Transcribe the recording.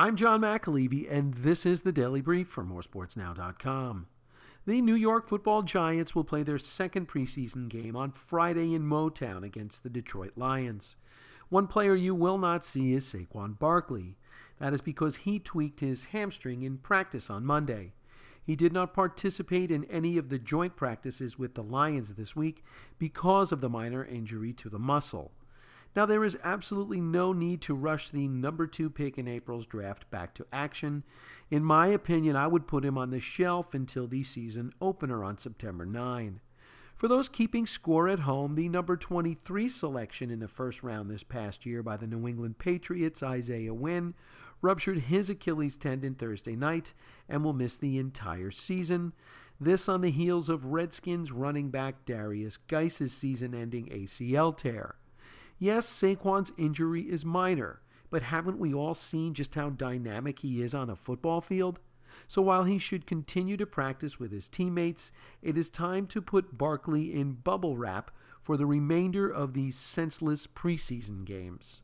I'm John McAlevey, and this is the Daily Brief from MoreSportsNow.com. The New York football Giants will play their second preseason game on Friday in Motown against the Detroit Lions. One player you will not see is Saquon Barkley. That is because he tweaked his hamstring in practice on Monday. He did not participate in any of the joint practices with the Lions this week because of the minor injury to the muscle. Now, there is absolutely no need to rush the number two pick in April's draft back to action. In my opinion, I would put him on the shelf until the season opener on September 9. For those keeping score at home, the number 23 selection in the first round this past year by the New England Patriots, Isaiah Wynn, ruptured his Achilles tendon Thursday night and will miss the entire season. This on the heels of Redskins running back Derrius Guice's season ending ACL tear. Yes, Saquon's injury is minor, but haven't we all seen just how dynamic he is on a football field? So while he should continue to practice with his teammates, it is time to put Barkley in bubble wrap for the remainder of these senseless preseason games.